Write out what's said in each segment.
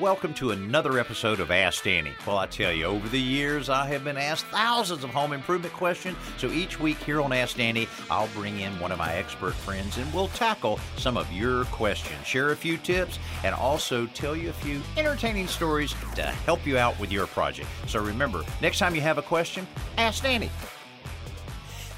Welcome to another episode of Ask Danny. Well, I tell you, over the years, I have been asked thousands of home improvement questions. So each week here on Ask Danny, I'll bring in one of my expert friends and we'll tackle some of your questions, share a few tips, and also tell you a few entertaining stories to help you out with your project. So remember, next time you have a question, ask Danny.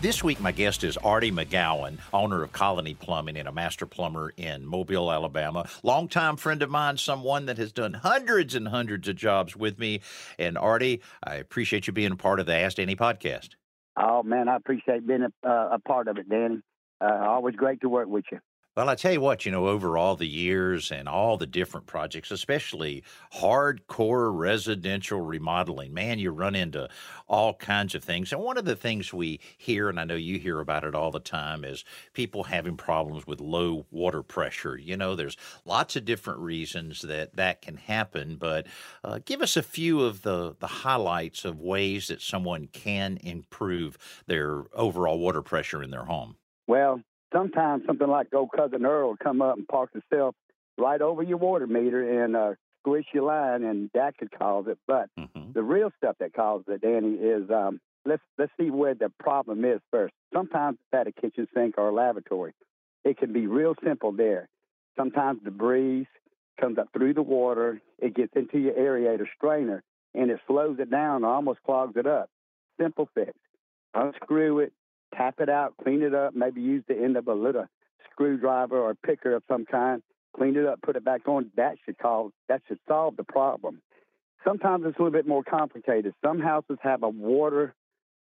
This week, my guest is Artie McGowan, owner of Colony Plumbing and a master plumber in Mobile, Alabama. Longtime friend of mine, someone that has done hundreds and hundreds of jobs with me. And Artie, I appreciate you being a part of the Ask Danny podcast. Oh, man, I appreciate being a, uh, a part of it, Danny. Uh, always great to work with you. Well, I tell you what, you know, over all the years and all the different projects, especially hardcore residential remodeling, man, you run into all kinds of things. And one of the things we hear, and I know you hear about it all the time, is people having problems with low water pressure. You know, there's lots of different reasons that that can happen, but uh, give us a few of the, the highlights of ways that someone can improve their overall water pressure in their home. Well, sometimes something like old cousin Earl will come up and park himself right over your water meter and uh, squish your line, and that could cause it. But mm-hmm. the real stuff that causes it, Danny, is um, let's let's see where the problem is first. Sometimes it's at a kitchen sink or a lavatory. It can be real simple there. Sometimes the breeze comes up through the water, it gets into your aerator strainer, and it slows it down or almost clogs it up. Simple fix. Unscrew it, tap it out, clean it up, maybe use the end of a little screwdriver or picker of some kind, clean it up, put it back on. That should cause that should solve the problem. Sometimes it's a little bit more complicated. Some houses have a water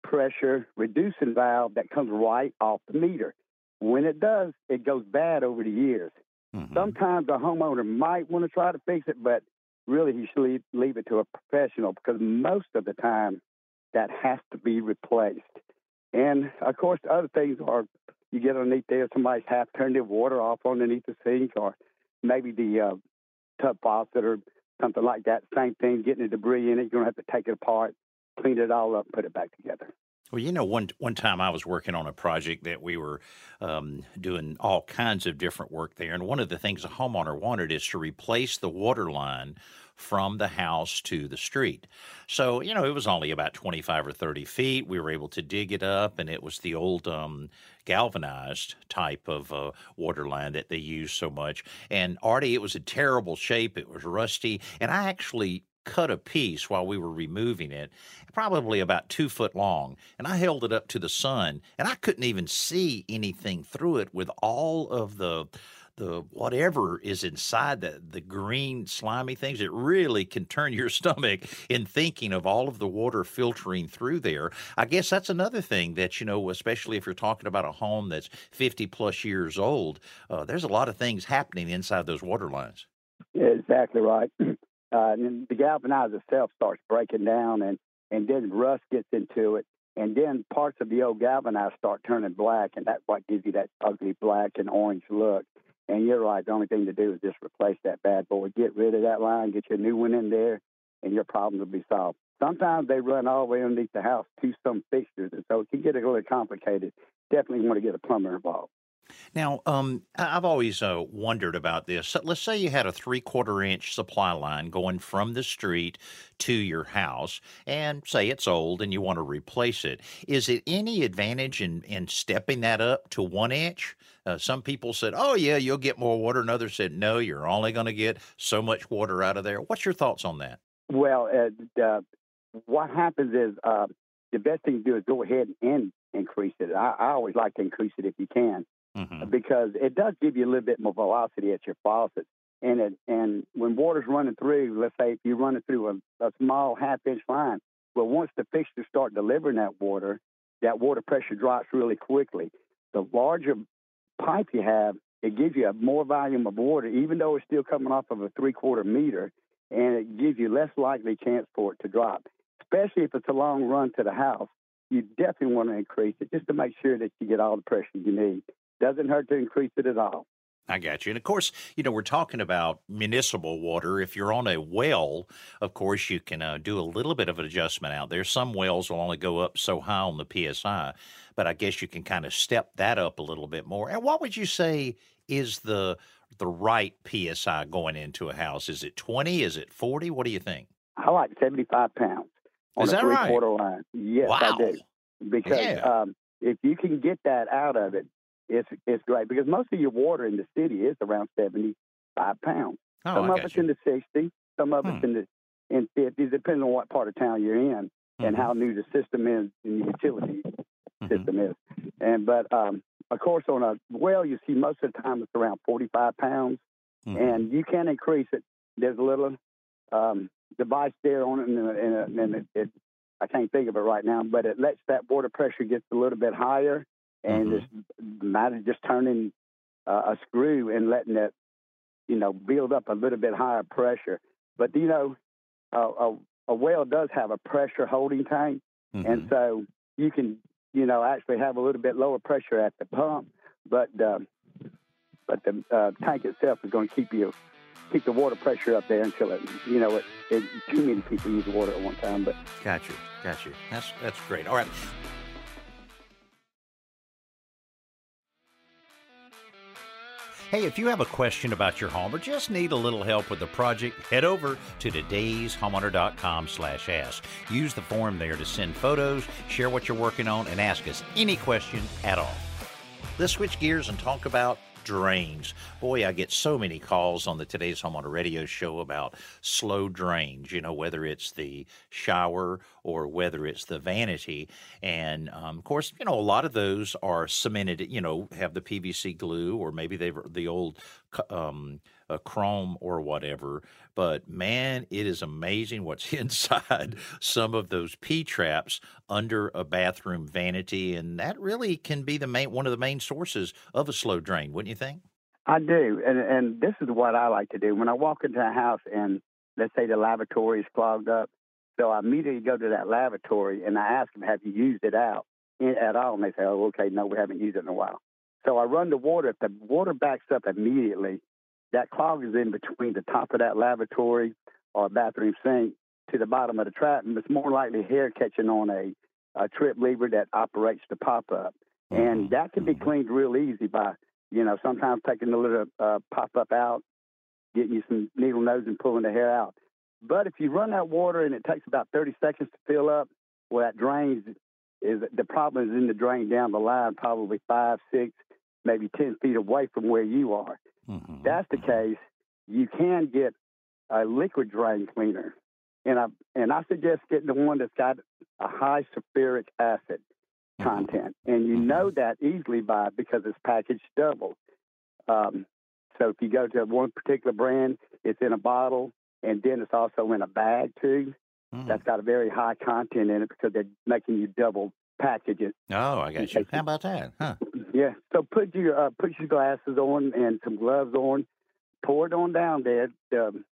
pressure reducing valve that comes right off the meter. When it does, it goes bad over the years. Mm-hmm. Sometimes a homeowner might want to try to fix it, but really he should leave, leave it to a professional because most of the time that has to be replaced. And of course, the other things are you get underneath there, somebody's half turned their water off underneath the sink, or maybe the uh, tub faucet or something like that. Same thing, getting the debris in it. You're going to have to take it apart, clean it all up, put it back together. Well, you know, one one time I was working on a project that we were um, doing all kinds of different work there, and one of the things a homeowner wanted is to replace the water line from the house to the street. So, you know, it was only about 25 or 30 feet. We were able to dig it up, and it was the old um, galvanized type of uh, water line that they use so much. And Artie, it was a terrible shape. It was rusty. And I actually cut a piece while we were removing it, probably about two foot long, and I held it up to the sun, and I couldn't even see anything through it with all of the the whatever is inside the the green slimy things it really can turn your stomach in thinking of all of the water filtering through there. I guess that's another thing that you know especially if you're talking about a home that's 50 plus years old uh, there's a lot of things happening inside those water lines. Exactly right. Uh, and the galvanizer itself starts breaking down and and then rust gets into it and then parts of the old galvanizer start turning black, and that's what gives you that ugly black and orange look. And you're right. The only thing to do is just replace that bad boy, get rid of that line, get your new one in there, and your problem will be solved. Sometimes they run all the way underneath the house to some fixtures, and so it can get a little complicated. Definitely want to get a plumber involved. Now, um, I've always uh, wondered about this. Let's say you had a three quarter inch supply line going from the street to your house, and say it's old and you want to replace it. Is it any advantage in, in stepping that up to one inch? Uh, some people said, oh, yeah, you'll get more water, and others said, no, you're only going to get so much water out of there. What's your thoughts on that? Well, uh, what happens is uh, the best thing to do is go ahead and increase it. I, I always like to increase it if you can mm-hmm. because it does give you a little bit more velocity at your faucet. And it, and when water's running through, let's say if you run it through a, a small half inch line, well, once the fixtures start delivering that water, that water pressure drops really quickly. The larger pipe you have, it gives you a more volume of water, even though it's still coming off of a three quarter meter, and it gives you less likely chance for it to drop. Especially if it's a long run to the house, you definitely want to increase it just to make sure that you get all the pressure you need. Doesn't hurt to increase it at all. I got you. And of course, you know, we're talking about municipal water. If you're on a well, of course, you can uh, do a little bit of an adjustment out there. Some wells will only go up so high on the PSI, but I guess you can kind of step that up a little bit more. And what would you say is the the right psi going into a house? Is it 20? Is it 40? What do you think? I like 75 pounds on Is a that three right? quarter line. Yes, wow. I do. Because Yeah. um, if you can get that out of it, it's it's great. Because most of your water in the city is around 75 pounds. Oh, some I of it's you. in the 60, some of Hmm. it's in the in 50, depending on what part of town you're in and Mhm. how new the system is and the utility Mhm. system is. And but um, of course, on a well, you see most of the time it's around 45 pounds, Mhm. and you can increase it. There's a little um, device there on it, and, and, and it, it, I can't think of it right now, but it lets that water pressure get a little bit higher, and Mhm. it's a matter just turning uh, a screw and letting it, you know, build up a little bit higher pressure. But you know, a, a, a well does have a pressure holding tank, and Mhm. so you can, you know, actually have a little bit lower pressure at the pump, but um, but the uh, tank itself is going to keep you keep the water pressure up there until it, you know, it, it too many people use water at one time. But Got you. Got you. That's that's great. All right. Hey, if you have a question about your home or just need a little help with the project, head over to todayshomeowner.com slash ask. Use the form there to send photos, share what you're working on, and ask us any question at all. Let's switch gears and talk about drains. Boy, I get so many calls on the Today's Homeowner Radio show about slow drains, you know, whether it's the shower or whether it's the vanity. And um, of course, you know, a lot of those are cemented, you know, have the PVC glue or maybe they've the old um, uh, chrome or whatever. But man, it is amazing what's inside some of those P traps under a bathroom vanity, and that really can be the main one of the main sources of a slow drain, wouldn't you think? I do, and and this is what I like to do when I walk into a house and let's say the lavatory is clogged up. So I immediately go to that lavatory and I ask them, "Have you used it out at all?" And they say, "Oh, okay, no, we haven't used it in a while." So I run the water. If the water backs up immediately, that clog is in between the top of that lavatory or bathroom sink to the bottom of the trap, and it's more likely hair catching on a, a trip lever that operates the pop up, and that can be cleaned real easy by you know sometimes taking the little uh, pop up out, getting you some needle nose and pulling the hair out. But if you run that water and it takes about 30 seconds to fill up, well, that drains is the problem is in the drain down the line, probably five, six, maybe 10 feet away from where you are. Mm-hmm. That's the case, you can get a liquid drain cleaner. And I and I suggest getting the one that's got a high sulfuric acid content, and you know that easily by because it's packaged double. Um, so if you go to one particular brand, it's in a bottle, and then it's also in a bag too. Mm. That's got a very high content in it because they're making you double package it. Oh, I got you. How about that? Huh? Yeah. So put your uh, put your glasses on and some gloves on. Pour it on down there. Um,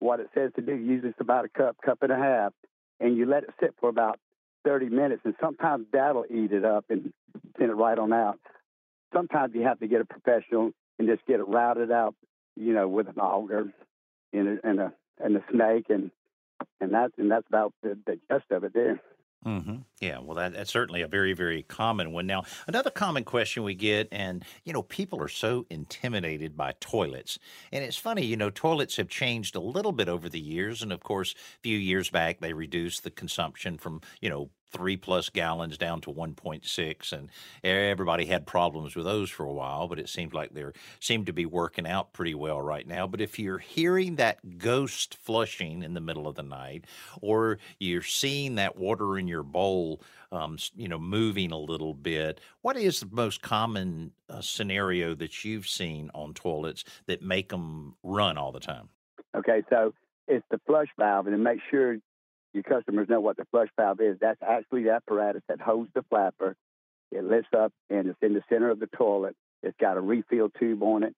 what it says to do. Usually it's about a cup, cup and a half, and you let it sit for about 30 minutes. And sometimes that'll eat it up and send it right on out. Sometimes you have to get a professional and just get it routed out, you know, with an auger and a and a, and a snake, and and that's and that's about the, the gist of it there. Mm-hmm. Yeah, well, that, that's certainly a very, very common one. Now, another common question we get, and you know, people are so intimidated by toilets, and it's funny, you know, toilets have changed a little bit over the years, and of course, a few years back they reduced the consumption from you know three plus gallons down to 1.6 and everybody had problems with those for a while but it seems like they're seem to be working out pretty well right now. But if you're hearing that ghost flushing in the middle of the night or you're seeing that water in your bowl um, you know moving a little bit what is the most common uh, scenario that you've seen on toilets that make them run all the time okay so it's the flush valve and make sure your customers know what the flush valve is. That's actually the apparatus that holds the flapper. It lifts up and it's in the center of the toilet. It's got a refill tube on it.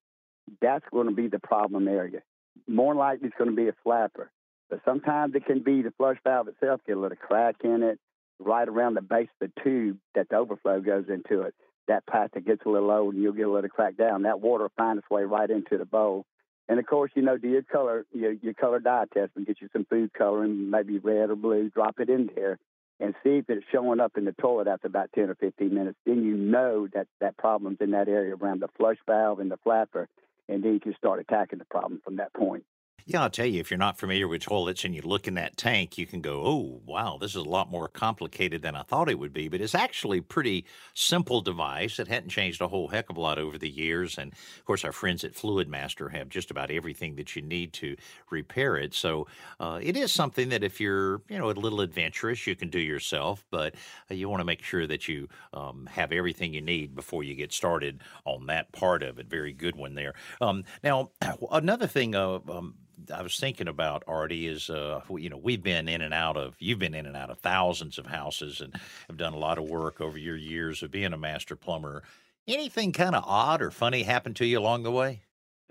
That's going to be the problem area. More likely, it's going to be a flapper. But sometimes it can be the flush valve itself, get a little crack in it, right around the base of the tube that the overflow goes into it. That plastic gets a little old and you'll get a little crack down. That water will find its way right into the bowl. And of course, you know, do your color your, your color dye test and get you some food coloring, maybe red or blue. Drop it in there and see if it's showing up in the toilet after about ten or fifteen minutes. Then you know that that problem's in that area around the flush valve and the flapper. and then you can start attacking the problem from that point. Yeah, I'll tell you, if you're not familiar with toilets and you look in that tank, you can go, oh, wow, this is a lot more complicated than I thought it would be. But it's actually a pretty simple device. It hadn't changed a whole heck of a lot over the years. And of course, our friends at Fluidmaster have just about everything that you need to repair it. So uh, it is something that if you're, you know, a little adventurous, you can do yourself. But uh, you want to make sure that you um, have everything you need before you get started on that part of it. Very good one there. Um, now, another thing, uh, um, I was thinking about Artie is uh, you know we've been in and out of you've been in and out of thousands of houses and have done a lot of work over your years of being a master plumber. Anything kind of odd or funny happened to you along the way?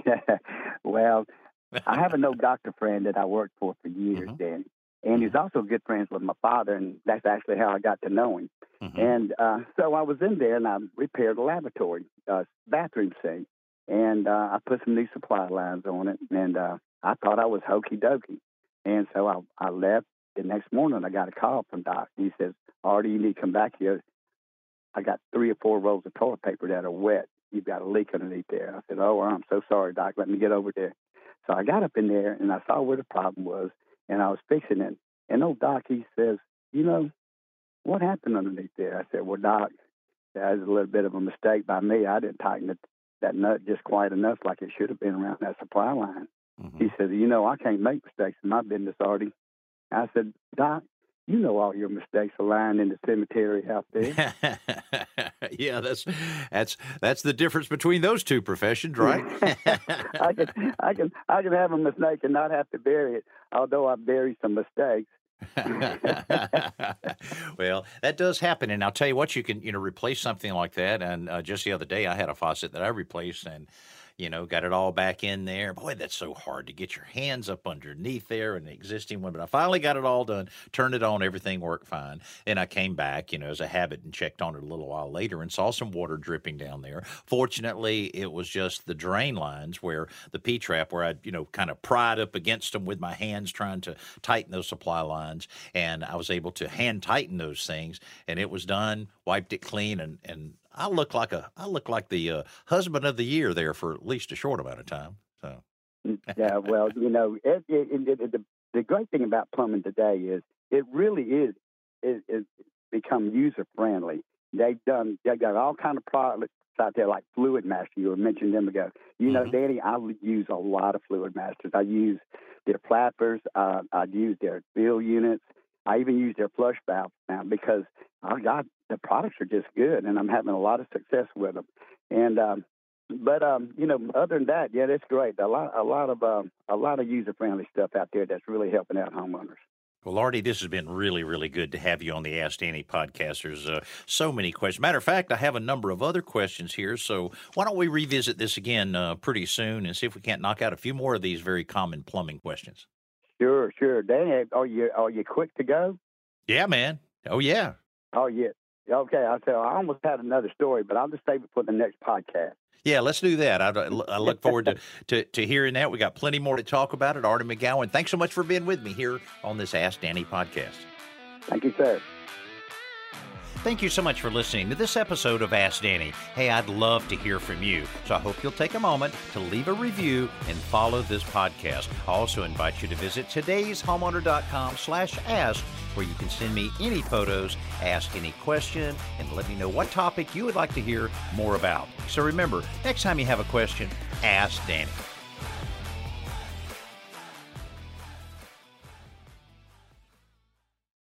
well, I have an old doctor friend that I worked for for years, mm-hmm. And he's mm-hmm. also good friends with my father, and that's actually how I got to know him. Mm-hmm. And uh, so I was in there and I repaired a lavatory uh, bathroom sink, and uh, I put some new supply lines on it, and uh, I thought I was hokey dokey. And so I, I left. The next morning, I got a call from Doc. He says, Artie, you need to come back here. I got three or four rolls of toilet paper that are wet. You've got a leak underneath there. I said, Oh, I'm so sorry, Doc. Let me get over there. So I got up in there and I saw where the problem was and I was fixing it. And old Doc, he says, You know, what happened underneath there? I said, Well, Doc, that was a little bit of a mistake by me. I didn't tighten it, that nut just quite enough like it should have been around that supply line. Mm-hmm. He said, You know, I can't make mistakes in my business, Artie. I said, Doc, you know all your mistakes are lying in the cemetery out there. yeah, that's that's that's the difference between those two professions, right? I can I can I can have a mistake and not have to bury it, although I bury some mistakes. well, that does happen, and I'll tell you what, you can you know replace something like that. And uh, just the other day, I had a faucet that I replaced, and you know, got it all back in there. Boy, that's so hard to get your hands up underneath there and the existing one. But I finally got it all done, turned it on, everything worked fine. And I came back, you know, as a habit and checked on it a little while later and saw some water dripping down there. Fortunately, it was just the drain lines where the P trap, where I, you know, kind of pried up against them with my hands trying to tighten those supply lines. And I was able to hand tighten those things and it was done, wiped it clean, and, and I look like a I look like the uh, husband of the year there for at least a short amount of time. So mm, yeah, well, you know, it, it, it, the the great thing about plumbing today is it really is it, it become user friendly. They've done they've got all kind of products out there like Fluidmaster. You were mentioning them ago. You know, mm-hmm. Danny, I use a lot of Fluidmasters. I use their flappers. Uh, I use their fill units. I even use their flush valves now because I got the products are just good, and I'm having a lot of success with them. And um, but um, you know, other than that, yeah, that's great. A lot, a lot of um, a lot of user friendly stuff out there that's really helping out homeowners. Well, Artie, this has been really, really good to have you on the Ask Danny podcast. There's uh, so many questions. Matter of fact, I have a number of other questions here. So why don't we revisit this again uh, pretty soon and see if we can't knock out a few more of these very common plumbing questions? Sure, sure. Danny, are you are you quick to go? Yeah, man. Oh yeah. Oh yeah. Okay, I said I almost had another story, but I'll just save it for the next podcast. Yeah, let's do that. I, uh, I look forward to, to, to, hearing that. We got plenty more to talk about it. Artie McGowan, thanks so much for being with me here on this Ask Danny podcast. Thank you, sir. Thank you so much for listening to this episode of Ask Danny. Hey, I'd love to hear from you, so I hope you'll take a moment to leave a review and follow this podcast. I also invite you to visit today's today'shomeowner.com slash ask, where you can send me any photos, ask any question, and let me know what topic you would like to hear more about. So remember, next time you have a question, ask Danny.